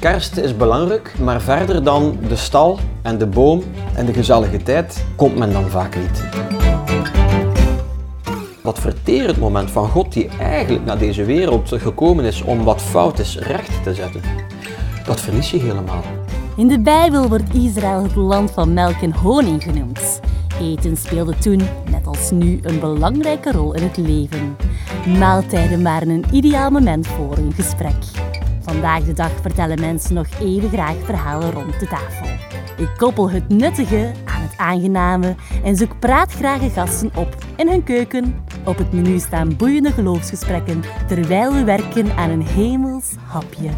Kerst is belangrijk, maar verder dan de stal en de boom en de gezellige tijd komt men dan vaak niet. Dat verterend moment van God die eigenlijk naar deze wereld gekomen is om wat fout is recht te zetten, dat verlies je helemaal. In de Bijbel wordt Israël het land van melk en honing genoemd. Eten speelde toen, net als nu, een belangrijke rol in het leven. Maaltijden waren een ideaal moment voor een gesprek. Vandaag de dag vertellen mensen nog even graag verhalen rond de tafel. Ik koppel het nuttige aan het aangename en zoek praatgrage gasten op in hun keuken. Op het menu staan boeiende geloofsgesprekken terwijl we werken aan een hemels hapje.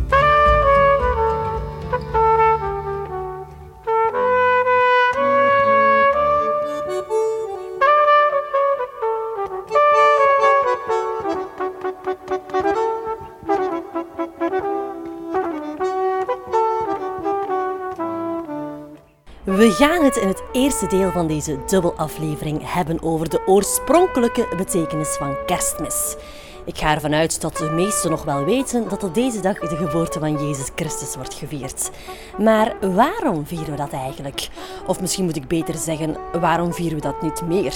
We gaan het in het eerste deel van deze dubbelaflevering hebben over de oorspronkelijke betekenis van kerstmis. Ik ga ervan uit dat de meesten nog wel weten dat op deze dag de geboorte van Jezus Christus wordt gevierd. Maar waarom vieren we dat eigenlijk? Of misschien moet ik beter zeggen, waarom vieren we dat niet meer?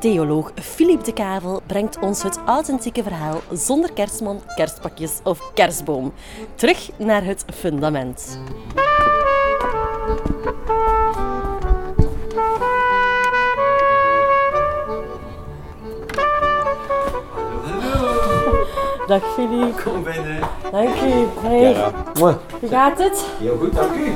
Theoloog Philippe de Kavel brengt ons het authentieke verhaal zonder kerstman, kerstpakjes of kerstboom. Terug naar het fundament. Dag Philippe. Kom binnen. Dank u. Hey, Mooi. hoe gaat het? Heel goed, dank u.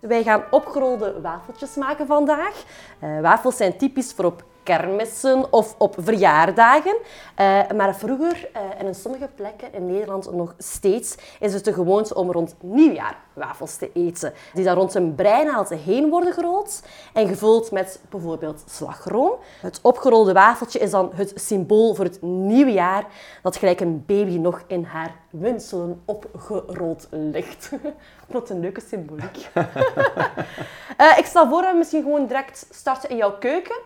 Wij gaan opgerolde wafeltjes maken vandaag. Eh, wafels zijn typisch voor op kermissen of op verjaardagen. Eh, maar vroeger, eh, en in sommige plekken in Nederland nog steeds, is het de gewoonte om rond nieuwjaar wafels te eten. Die dan rond een breinaald heen worden gerold en gevuld met bijvoorbeeld slagroom. Het opgerolde wafeltje is dan het symbool voor het nieuwe jaar dat gelijk een baby nog in haar winselen opgerold ligt. Wat een leuke symboliek. Eh, ik stel voor dat we misschien gewoon direct starten in jouw keuken.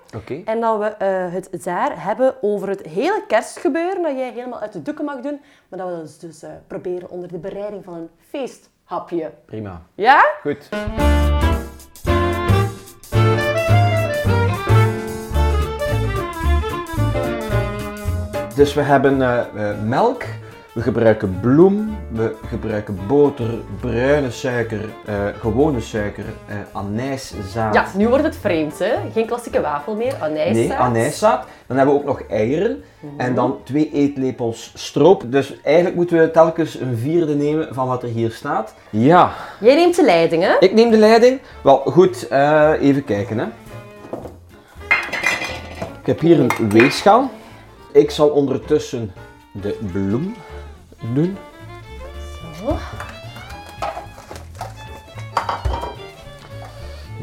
En dat we eh, het daar hebben over het hele kerstgebeuren, dat jij helemaal uit de doeken mag doen. Maar dat we dus, dus eh, proberen onder de bereiding van een feesthapje. Prima. Ja? Goed. Dus we hebben eh, melk, we gebruiken bloem, we gebruiken boter, bruine suiker, eh, gewone suiker, eh anijszaad. Ja, nu wordt het vreemd, hè? Geen klassieke wafel meer, anijszaad. Nee, anijszaad. Dan hebben we ook nog eieren en dan twee eetlepels stroop. Dus eigenlijk moeten we telkens een vierde nemen van wat er hier staat. Ja, Jij neemt de leiding, hè? ik neem de leiding. Wel, goed, eh, even kijken hè. Ik heb hier een weegschaal. Ik zal ondertussen de bloem doen. Zo.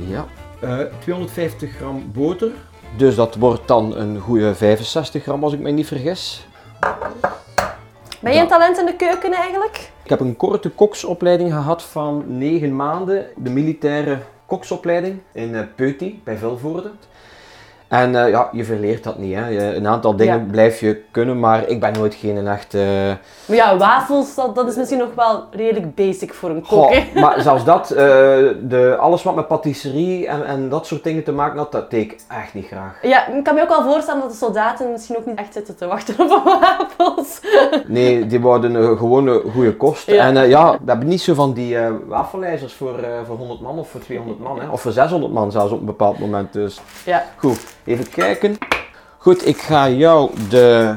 Ja. Eh, 250 gram boter. Dus dat wordt dan een goede 65 gram als ik me niet vergis. Ben je een talent in de keuken eigenlijk? Ik heb een korte koksopleiding gehad van 9 maanden. De militaire koksopleiding in eh, Peuty bij Vilvoorde. En eh, ja, je verleert dat niet. Hè. Je- Een aantal dingen Ja. blijf je kunnen, maar ik ben nooit geen echt... eh, Maar ja, wafels, dat, dat is misschien nog wel redelijk basic voor een kok, goh, maar zelfs dat, eh, de, alles wat met patisserie en, en dat soort dingen te maken had, dat deed ik echt niet graag. Ja, ik kan me ook wel voorstellen dat de soldaten misschien ook niet echt zitten te wachten op wafels. Nee, die worden een gewone goede kost. Ja. En eh, ja, we hebben niet zo van die eh wafelijzers voor, eh, voor 100 man of voor 200 man. Hè. Of voor 600 man zelfs op een bepaald moment. Dus Ja. goed, even kijken. Goed, ik ga jou de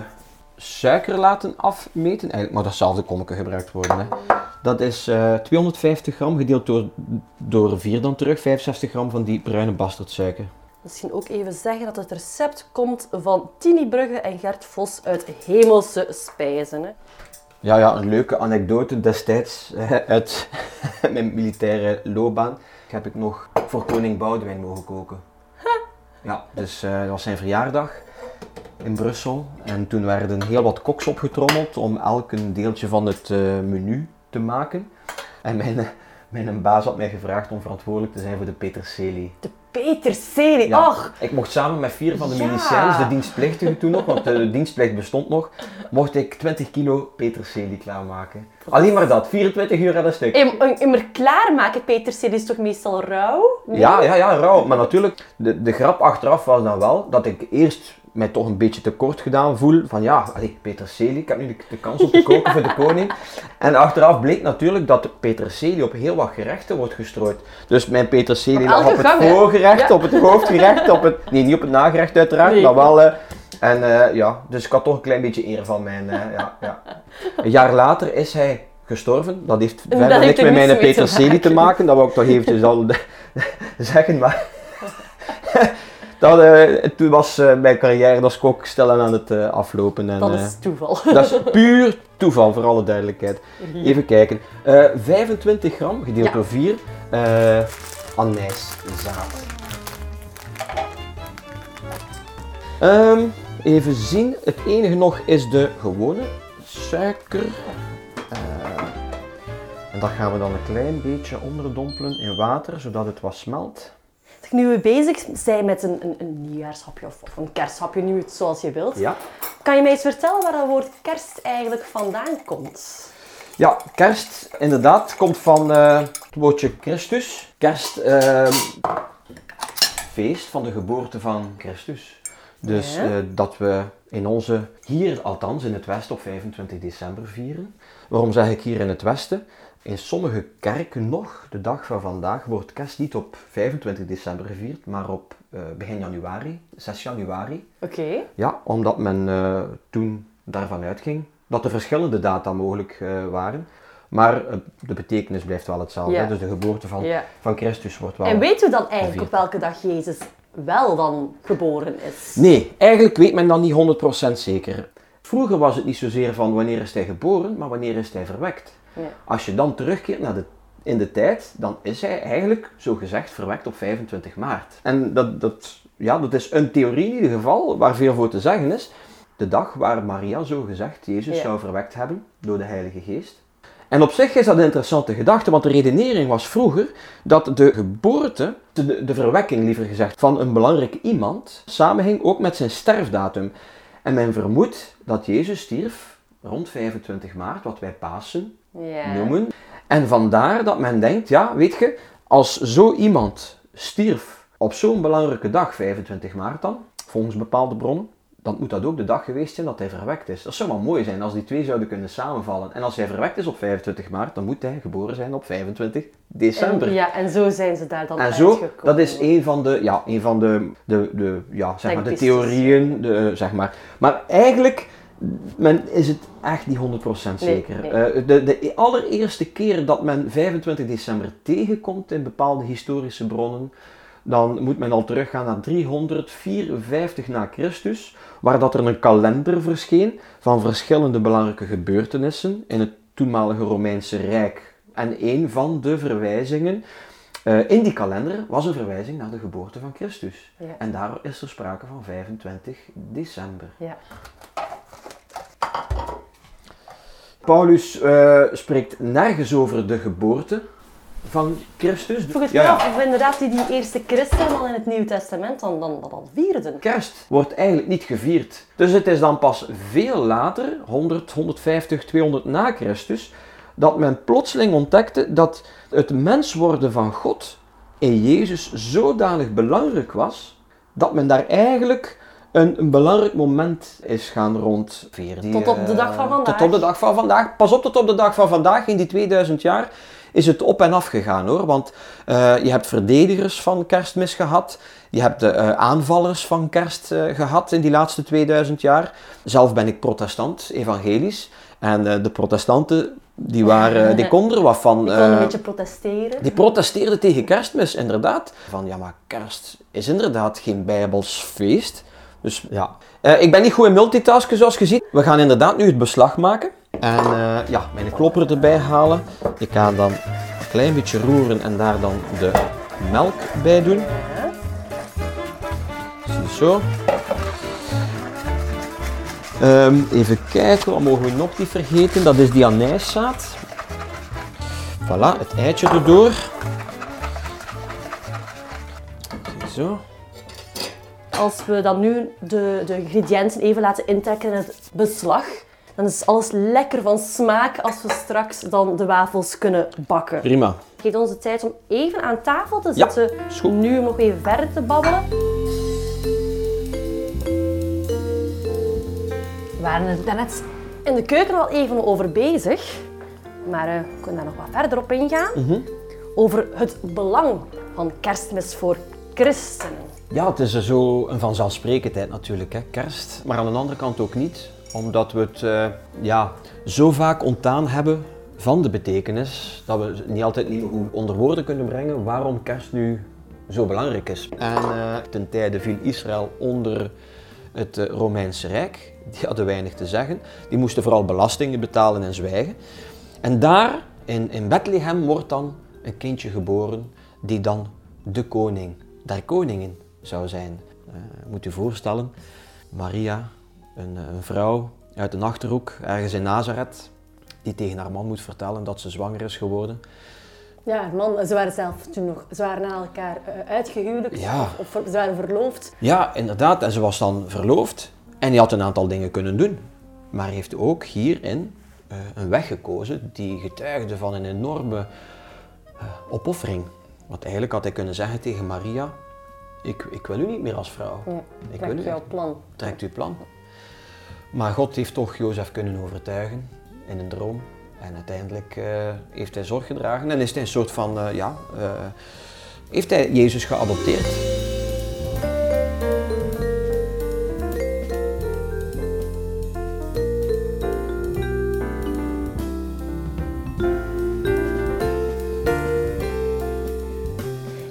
suiker laten afmeten. Eigenlijk maar datzelfde kommetje gebruikt worden. Hè. Dat is eh, 250 gram gedeeld door, door 4 dan terug. 65 gram van die bruine bastardsuiker. Misschien ook even zeggen dat het recept komt van Tini Brugge en Gert Vos uit Hemelse Spijzen. Hè. Ja, ja, een leuke anekdote destijds eh, uit mijn militaire loopbaan. Heb ik nog voor koning Boudewijn mogen koken. Ja, dus eh, dat was zijn verjaardag in Brussel. En toen werden heel wat koks opgetrommeld om elk een deeltje van het eh, menu te maken. En mijn, mijn baas had mij gevraagd om verantwoordelijk te zijn voor de peterselie. Peterselie, Ja. och. Ik mocht samen met vier van de Ja. miliciëns, de dienstplichtigen toen nog, want de dienstplicht bestond nog, mocht ik 20 kilo peterselie klaarmaken. Alleen maar dat, 24 uur aan een stuk. Immer klaarmaken, peterselie is toch meestal rauw? Nee? Ja, ja, ja, rauw. Maar natuurlijk, de, de grap achteraf was dan wel dat ik eerst mij toch een beetje tekort gedaan voel. Van ja, allee, peterselie, ik heb nu de, de kans om te koken voor de koning. En achteraf bleek natuurlijk dat peterselie op heel wat gerechten wordt gestrooid. Dus mijn peterselie lag op het voorgerecht, Ja. op het hoofdgerecht, op het... Nee, niet op het nagerecht uiteraard, Nee. maar wel... eh, en eh, ja, dus ik had toch een klein beetje eer van mijn... eh, ja, ja. Een jaar later is hij gestorven. Dat heeft verder niks met mijn peterselie te maken. maken. Dat wou ik toch eventjes al zeggen, maar... dat, eh, toen was eh, mijn carrière als kok stilaan aan het eh, aflopen. En, Dat is toeval. dat is puur toeval, voor alle duidelijkheid. Even kijken. Eh 25 gram, gedeeld Ja. door 4, eh anijszaad. Ehm, even zien. Het enige nog is de gewone suiker. Eh, en dat gaan we dan een klein beetje onderdompelen in water, zodat het wat smelt. Nu we bezig zijn met een, een, een nieuwjaarshapje of, of een kersthapje, nu het zoals je wilt. Ja. Kan je mij eens vertellen waar dat woord kerst eigenlijk vandaan komt? Ja, kerst inderdaad komt van eh, het woordje Christus. Kerst, ehm, feest van de geboorte van Christus. Dus Ja. eh, dat we in onze, hier althans in het Westen, op 25 december vieren. Waarom zeg ik hier in het Westen? In sommige kerken nog, de dag van vandaag, wordt kerst niet op 25 december gevierd, maar op eh, begin januari, 6 januari. Oké. Ja, omdat men eh, toen daarvan uitging dat er verschillende data mogelijk eh, waren. Maar de betekenis blijft wel hetzelfde. Ja. Dus de geboorte van, Ja. van Christus wordt wel... En weten we dan eigenlijk gevierd. op welke dag Jezus wel dan geboren is? Nee, eigenlijk weet men dan niet 100% zeker. Vroeger was het niet zozeer van wanneer is hij geboren, maar wanneer is hij verwekt. Ja. Als je dan terugkeert naar de, in de tijd, dan is hij eigenlijk, zo gezegd, verwekt op 25 maart. En dat, dat, ja, dat is een theorie in ieder geval, waar veel voor te zeggen is. De dag waar Maria, zo gezegd, Jezus Ja. zou verwekt hebben door de Heilige Geest. En op zich is dat een interessante gedachte, want de redenering was vroeger dat de geboorte, de, de verwekking liever gezegd, van een belangrijk iemand samenhing ook met zijn sterfdatum. En men vermoedt dat Jezus stierf rond 25 maart, wat wij Pasen Ja. noemen. En vandaar dat men denkt, ja, weet je, als zo iemand stierf op zo'n belangrijke dag, 25 maart dan, volgens bepaalde bronnen, dan moet dat ook de dag geweest zijn dat hij verwekt is. Dat zou wel mooi zijn als die twee zouden kunnen samenvallen. En als hij verwekt is op 25 maart, dan moet hij geboren zijn op 25 december. En, ja, en zo zijn ze daar dan En zo, uitgekomen. dat is een van de, ja, een van de, de, de, ja, zeg maar, de theorieën, de, zeg maar. Maar eigenlijk men is het echt niet 100% zeker. nee. Eh, de, de allereerste keer dat men 25 december tegenkomt in bepaalde historische bronnen, dan moet men al teruggaan naar 354 na Christus, waar dat er een kalender verscheen van verschillende belangrijke gebeurtenissen in het toenmalige Romeinse Rijk. En een van de verwijzingen eh, in die kalender was een verwijzing naar de geboorte van Christus. Ja. En daar is er sprake van 25 december. Ja. Paulus eh, spreekt nergens over de geboorte van Christus. Vroeg het Ja, of inderdaad die, die eerste christenen dan in het Nieuw Testament dan, dan al vierden. Kerst wordt eigenlijk niet gevierd. Dus het is dan pas veel later, 100, 150, 200 na Christus, dat men plotseling ontdekte dat het mens worden van God in Jezus zodanig belangrijk was, dat men daar eigenlijk een, een belangrijk moment is gaan rondveren. Tot op de dag van eh, vandaag. Tot op de dag van vandaag. Pas op, tot op de dag van vandaag, in die 2000 jaar, is het op en af gegaan hoor. Want eh, je hebt verdedigers van kerstmis gehad. Je hebt de eh, aanvallers van kerst eh, gehad in die laatste 2000 jaar. Zelf ben ik protestant, evangelisch. En de protestanten, die, waren, die konden er wat van. Ik kon een beetje protesteren. die protesteerden tegen kerstmis, inderdaad. Van ja, maar kerst is inderdaad geen bijbels feest. Dus ja. Eh, ik ben niet goed in multitasken, zoals je ziet. We gaan inderdaad nu het beslag maken. En eh, ja, mijn klopper erbij halen. Ik ga dan een klein beetje roeren en daar dan de melk bij doen. Ja. Ziezo. Ehm, even kijken, wat mogen we nog niet vergeten? Dat is die anijszaad. Voilà, het eitje erdoor. Zo. Als we dan nu de, de ingrediënten even laten intrekken in het beslag, dan is alles lekker van smaak als we straks dan de wafels kunnen bakken. Prima. Geef ons de tijd om even aan tafel te Ja, zitten. goed. Nu om nog even verder te babbelen. We waren er daarnet in de keuken al even over bezig. Maar eh, we kunnen daar nog wat verder op ingaan. Mhm. Over het belang van kerstmis voor christenen. Ja, het is zo een vanzelfsprekendheid natuurlijk, hè, kerst. Maar aan de andere kant ook niet, omdat we het eh, ja, zo vaak ontdaan hebben van de betekenis, dat we niet altijd niet onder woorden kunnen brengen waarom kerst nu zo belangrijk is. En eh, ten tijde viel Israël onder het eh, Romeinse Rijk. Die hadden weinig te zeggen. Die moesten vooral belastingen betalen en zwijgen. En daar, in, in Bethlehem, wordt dan een kindje geboren die dan de koning der koningen zou zijn. Eh, moet u voorstellen, Maria, een, eh, een vrouw uit een achterhoek, ergens in Nazareth, die tegen haar man moet vertellen dat ze zwanger is geworden. Ja, man, ze waren zelf toen nog, ze waren aan elkaar uitgehuwelijkd Ja. of, ze waren verloofd. Ja, inderdaad, en ze was dan verloofd en die had een aantal dingen kunnen doen. Maar heeft ook hierin eh, een weg gekozen die getuigde van een enorme eh, opoffering. Want eigenlijk had hij kunnen zeggen tegen Maria, ik, ik wil u niet meer als vrouw. Ja, ik wil trek u jouw plan. trekt uw plan. Maar God heeft toch Jozef kunnen overtuigen in een droom. En uiteindelijk eh, heeft hij zorg gedragen en is hij een soort van, eh, ja, eh, heeft hij Jezus geadopteerd.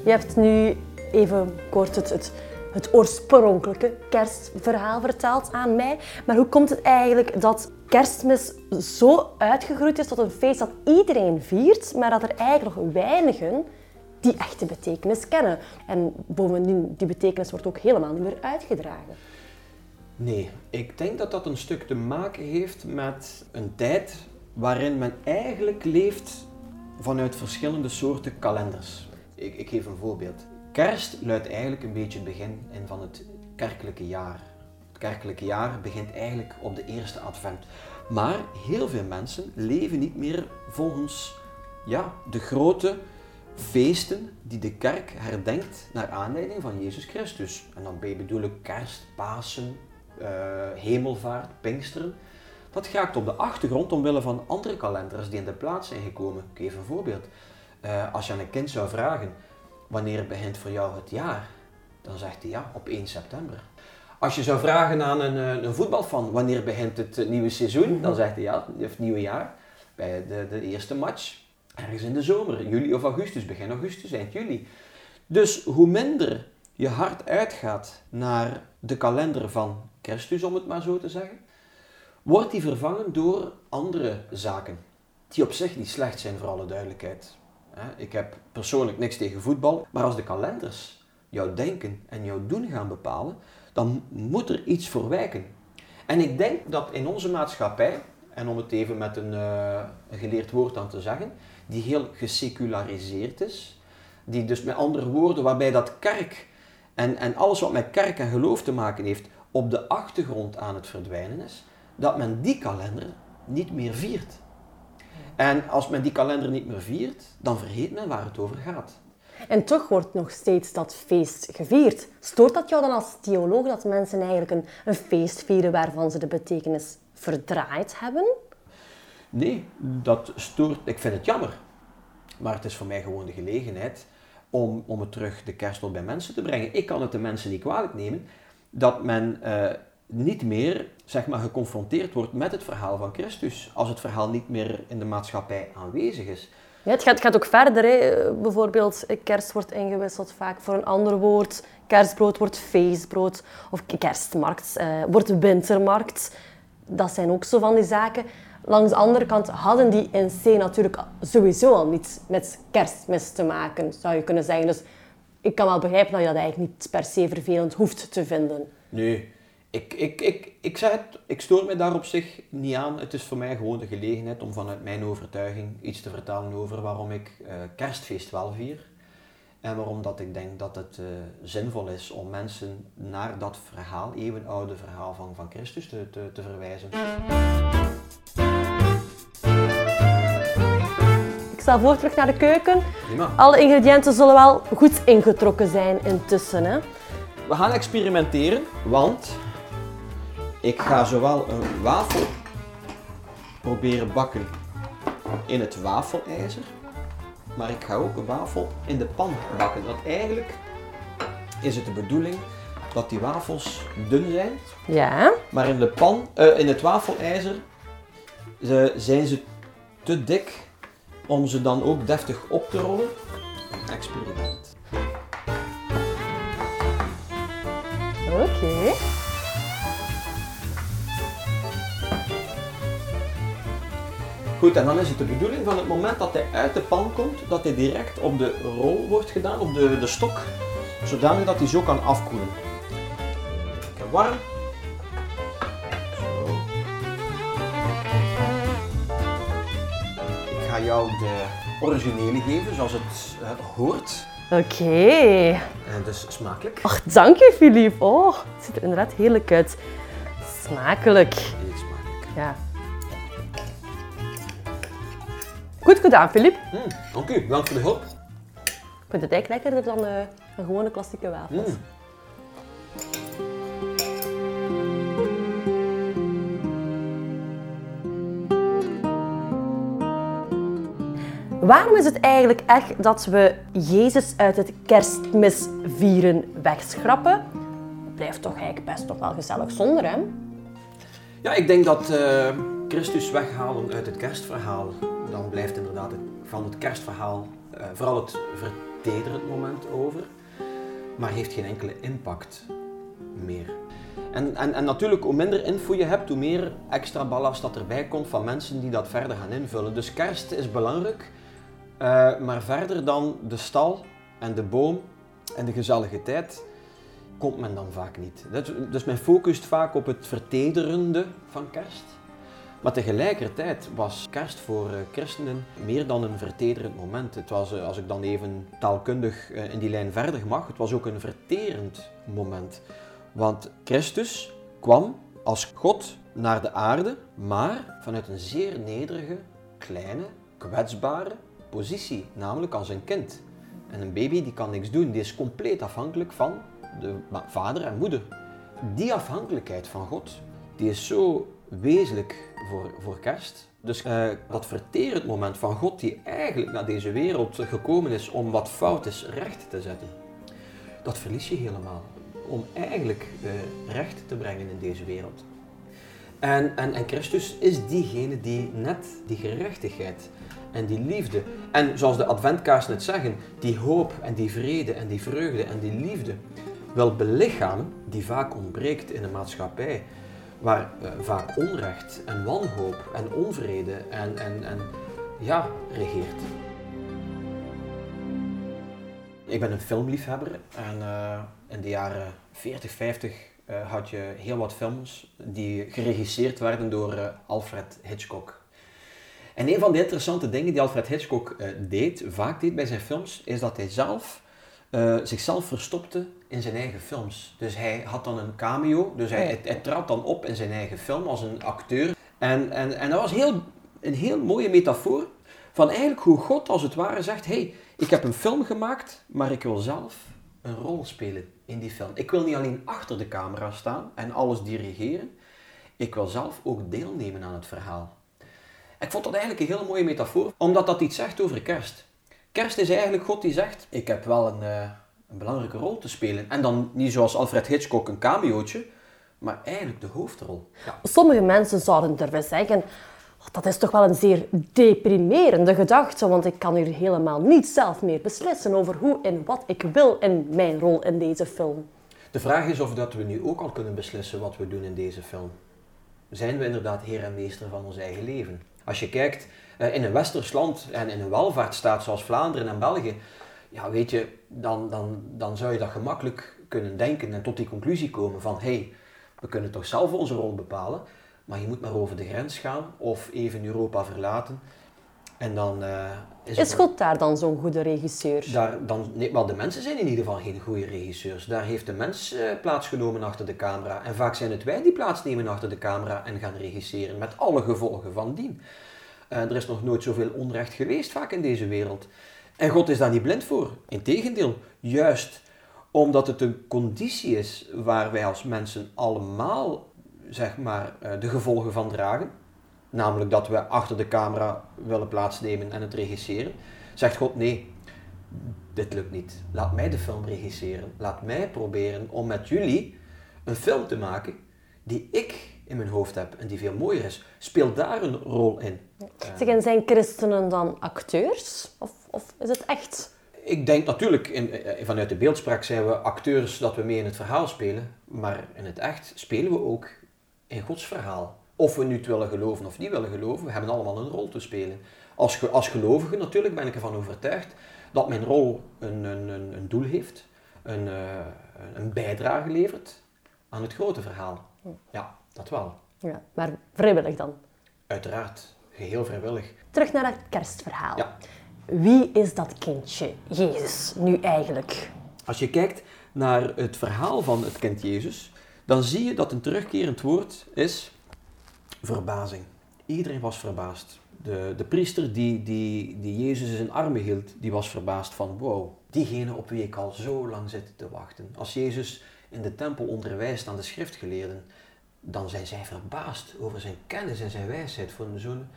Je hebt nu even kort het, het, het oorspronkelijke kerstverhaal verteld aan mij. Maar hoe komt het eigenlijk dat kerstmis zo uitgegroeid is tot een feest dat iedereen viert, maar dat er eigenlijk nog weinigen die echte betekenis kennen? En bovendien, die betekenis wordt ook helemaal niet meer uitgedragen. Nee, ik denk dat dat een stuk te maken heeft met een tijd waarin men eigenlijk leeft vanuit verschillende soorten kalenders. Ik, ik geef een voorbeeld. Kerst luidt eigenlijk een beetje het begin in van het kerkelijke jaar. Het kerkelijke jaar begint eigenlijk op de eerste advent. Maar heel veel mensen leven niet meer volgens ja, de grote feesten die de kerk herdenkt naar aanleiding van Jezus Christus. En dan bedoel ik kerst, Pasen, eh, hemelvaart, Pinksteren. Dat gaat op de achtergrond omwille van andere kalenders die in de plaats zijn gekomen. Ik geef een voorbeeld. Eh, als je aan een kind zou vragen, wanneer begint voor jou het jaar? Dan zegt hij ja, op 1 september. Als je zou vragen aan een, eh, een voetbalfan, wanneer begint het eh, nieuwe seizoen? Dan zegt hij ja, het nieuwe jaar. Bij de, de eerste match, ergens in de zomer, juli of augustus, begin augustus, eind juli. Dus hoe minder je hart uitgaat naar de kalender van Christus, om het maar zo te zeggen, wordt die vervangen door andere zaken. Die op zich niet slecht zijn, voor alle duidelijkheid. Ik heb persoonlijk niks tegen voetbal, maar als de kalenders jouw denken en jouw doen gaan bepalen, dan moet er iets voor wijken. En ik denk dat in onze maatschappij, en om het even met een, eh, geleerd woord aan te zeggen, die heel geseculariseerd is, die dus met andere woorden, waarbij dat kerk en, en alles wat met kerk en geloof te maken heeft, op de achtergrond aan het verdwijnen is, dat men die kalender niet meer viert. En als men die kalender niet meer viert, dan vergeet men waar het over gaat. En toch wordt nog steeds dat feest gevierd. Stoort dat jou dan als theoloog dat mensen eigenlijk een, een feest vieren waarvan ze de betekenis verdraaid hebben? Nee, dat stoort. Ik vind het jammer. Maar het is voor mij gewoon de gelegenheid om, om het terug de kerststol bij mensen te brengen. Ik kan het de mensen niet kwalijk nemen dat men eh, niet meer zeg maar, geconfronteerd wordt met het verhaal van Christus. Als het verhaal niet meer in de maatschappij aanwezig is. Ja, het, gaat, het gaat ook verder. Hè. Bijvoorbeeld, kerst wordt ingewisseld vaak voor een ander woord. Kerstbrood wordt feestbrood. Of kerstmarkt eh, wordt wintermarkt. Dat zijn ook zo van die zaken. Langs de andere kant hadden die in C natuurlijk sowieso al niets met kerstmis te maken, zou je kunnen zeggen. Dus ik kan wel begrijpen dat je dat eigenlijk niet per se vervelend hoeft te vinden. Nee, ik, ik, ik, ik zeg het, ik stoor me daar op zich niet aan. Het is voor mij gewoon de gelegenheid om vanuit mijn overtuiging iets te vertellen over waarom ik eh, kerstfeest wel vier. En waarom dat ik denk dat het eh, zinvol is om mensen naar dat verhaal, eeuwenoude verhaal van, van Christus, te, te, te verwijzen. Ik stel voor terug naar de keuken. Prima. Alle ingrediënten zullen wel goed ingetrokken zijn intussen. Hè? We gaan experimenteren, want ik ga zowel een wafel proberen bakken in het wafelijzer, maar ik ga ook een wafel in de pan bakken. Want eigenlijk is het de bedoeling dat die wafels dun zijn, Ja. maar in de pan, eh, in het wafelijzer, ze- zijn ze te dik om ze dan ook deftig op te rollen. Experiment. Oké. Goed, en dan is het de bedoeling van het moment dat hij uit de pan komt, dat hij direct op de rol wordt gedaan, op de, de stok, zodanig dat hij zo kan afkoelen. Lekker warm. Zo. Ik ga jou de originele geven, zoals het eh, hoort. Oké. En dus smakelijk. Ach, dank je, Filip. Oh, het ziet er inderdaad heerlijk uit. Smakelijk. Eet smakelijk. Ja. Goed gedaan, Filip. Mm, dank u, bedankt voor de hulp. Ik vind het eigenlijk lekkerder dan eh, een gewone klassieke wafels. Mm. Waarom is het eigenlijk echt dat we Jezus uit het kerstmis vieren wegschrappen? Blijft toch eigenlijk best toch wel gezellig zonder hem? Ja, ik denk dat eh, Christus weghalen uit het kerstverhaal, dan blijft inderdaad het, van het kerstverhaal eh, vooral het vertederend moment over, maar heeft geen enkele impact meer. En, en, en natuurlijk, hoe minder info je hebt, hoe meer extra ballast dat erbij komt van mensen die dat verder gaan invullen. Dus kerst is belangrijk, eh, maar verder dan de stal en de boom en de gezellige tijd komt men dan vaak niet. Dus men focust vaak op het vertederende van kerst. Maar tegelijkertijd was kerst voor eh, christenen meer dan een vertederend moment. Het was, eh, als ik dan even taalkundig eh, in die lijn verder mag, het was ook een verterend moment. Want Christus kwam als God naar de aarde, maar vanuit een zeer nederige, kleine, kwetsbare positie, namelijk als een kind. En een baby die kan niks doen, die is compleet afhankelijk van de vader en moeder. Die afhankelijkheid van God, die is zo wezenlijk voor, voor kerst. Dus eh, dat verterend moment van God die eigenlijk naar deze wereld gekomen is om wat fout is recht te zetten, dat verlies je helemaal. Om eigenlijk eh, recht te brengen in deze wereld. En, en, en Christus is diegene die net die gerechtigheid en die liefde, en zoals de adventkaars net zeggen, die hoop en die vrede en die vreugde en die liefde wil belichamen, die vaak ontbreekt in een maatschappij waar eh, vaak onrecht en wanhoop en onvrede en, en, en ja, regeert. Ik ben een filmliefhebber en eh, in de jaren 40, 50 eh, had je heel wat films die geregisseerd werden door eh, Alfred Hitchcock. En een van de interessante dingen die Alfred Hitchcock eh, deed, vaak deed bij zijn films, is dat hij zelf eh, zichzelf verstopte in zijn eigen films. Dus hij had dan een cameo, dus hij, hij trad dan op in zijn eigen film als een acteur. En, en, en dat was heel, een heel mooie metafoor van eigenlijk hoe God als het ware zegt, hey, ik heb een film gemaakt, maar ik wil zelf een rol spelen in die film. Ik wil niet alleen achter de camera staan en alles dirigeren, ik wil zelf ook deelnemen aan het verhaal. Ik vond dat eigenlijk een hele mooie metafoor, omdat dat iets zegt over kerst. Kerst is eigenlijk God die zegt, ik heb wel een, eh, een belangrijke rol te spelen. En dan niet zoals Alfred Hitchcock een cameootje, maar eigenlijk de hoofdrol. Ja. Sommige mensen zouden durven zeggen, "Oh, dat is toch wel een zeer deprimerende gedachte, want ik kan hier helemaal niet zelf meer beslissen over hoe en wat ik wil in mijn rol in deze film. De vraag is of dat we nu ook al kunnen beslissen wat we doen in deze film. Zijn we inderdaad heer en meester van ons eigen leven? Als je kijkt in een westers land en in een welvaartsstaat zoals Vlaanderen en België, ja, weet je, dan, dan, dan zou je dat gemakkelijk kunnen denken en tot die conclusie komen van hé, hey, we kunnen toch zelf onze rol bepalen, maar je moet maar over de grens gaan of even Europa verlaten En dan eh, is, Is. God daar dan zo'n goede regisseur? Daar, dan, nee, wel, de mensen zijn in ieder geval geen goede regisseurs. Daar heeft de mens eh, plaatsgenomen achter de camera. En vaak zijn het wij die plaatsnemen achter de camera en gaan regisseren. Met alle gevolgen van dien. Eh, er is nog nooit zoveel onrecht geweest vaak in deze wereld. En God is daar niet blind voor. Integendeel, juist omdat het een conditie is waar wij als mensen allemaal zeg maar, eh, de gevolgen van dragen. Namelijk dat we achter de camera willen plaatsnemen en het regisseren. Zegt God nee, dit lukt niet. Laat mij de film regisseren. Laat mij proberen om met jullie een film te maken die ik in mijn hoofd heb en die veel mooier is. Speel daar een rol in. Zeg, en zijn christenen dan acteurs? Of, of is het echt? Ik denk natuurlijk, in, eh, vanuit de beeldspraak zijn we acteurs dat we mee in het verhaal spelen. Maar in het echt spelen we ook in Gods verhaal. Of we nu het willen geloven of niet willen geloven, we hebben allemaal een rol te spelen. Als, als gelovige natuurlijk ben ik ervan overtuigd dat mijn rol een, een, een, een doel heeft, een, eh, een bijdrage levert aan het grote verhaal. Ja, dat wel. Ja, maar vrijwillig dan. Uiteraard, geheel vrijwillig. Terug naar het kerstverhaal. Ja. Wie is dat kindje, Jezus, nu eigenlijk? Als je kijkt naar het verhaal van het kind Jezus, dan zie je dat een terugkerend woord is verbazing. Iedereen was verbaasd. De, de priester die, die, die Jezus in zijn armen hield, die was verbaasd van wow, diegene op wie ik al zo lang zit te wachten. Als Jezus in de tempel onderwijst aan de schriftgeleerden, dan zijn zij verbaasd over zijn kennis en zijn wijsheid voor zo'n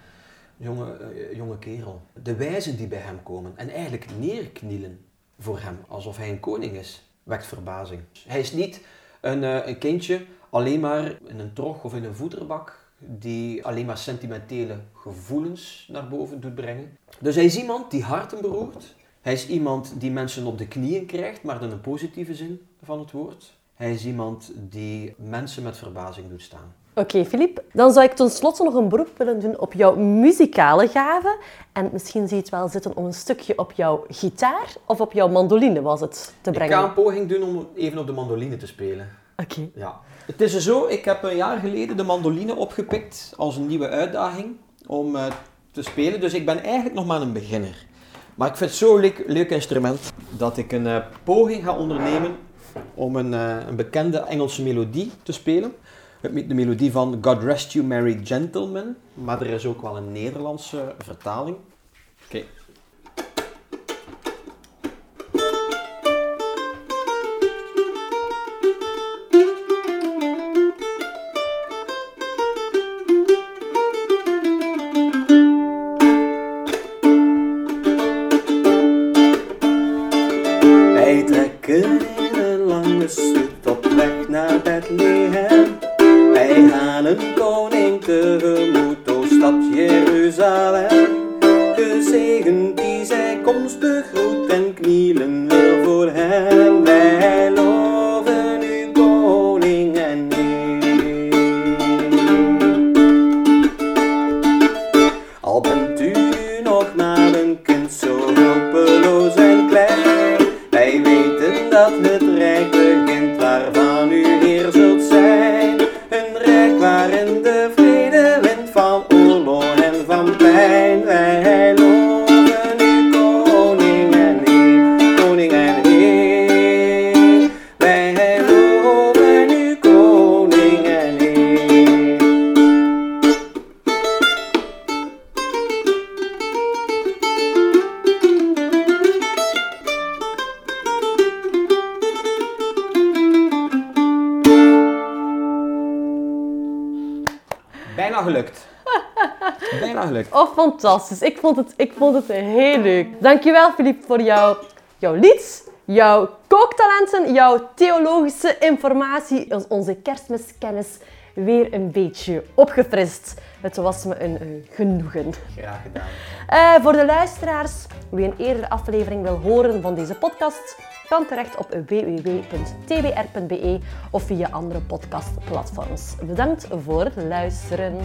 jonge, eh, jonge kerel. De wijzen die bij hem komen en eigenlijk neerknielen voor hem, alsof hij een koning is, wekt verbazing. Hij is niet een, eh, een kindje alleen maar in een trog of in een voederbak die alleen maar sentimentele gevoelens naar boven doet brengen. Dus hij is iemand die harten beroert. Hij is iemand die mensen op de knieën krijgt, maar in een positieve zin van het woord. Hij is iemand die mensen met verbazing doet staan. Oké, Filip. Dan zou ik tenslotte nog een beroep willen doen op jouw muzikale gaven. En misschien zie je het wel zitten om een stukje op jouw gitaar of op jouw mandoline was het te Ik brengen. ga een poging doen om even op de mandoline te spelen. Oké. Ja. Het is zo, ik heb een jaar geleden de mandoline opgepikt als een nieuwe uitdaging om eh, te spelen. Dus ik ben eigenlijk nog maar een beginner. Maar ik vind het zo'n leuk, leuk instrument dat ik een eh, poging ga ondernemen om een, eh, een bekende Engelse melodie te spelen. De melodie van God Rest You Merry Gentlemen. Maar er is ook wel een Nederlandse vertaling. Oké. Bijna gelukt. Bijna gelukt. Oh, fantastisch. Ik vond het, ik vond het heel leuk. Dankjewel, Filip, voor jouw, jouw lied, jouw kooktalenten, jouw theologische informatie, onze kerstmiskennis weer een beetje opgefrist. Het was me een genoegen. Graag gedaan. Eh, voor de luisteraars, wie een eerdere aflevering wil horen van deze podcast, kan terecht op www.tbr.be of via andere podcastplatforms. Bedankt voor het luisteren.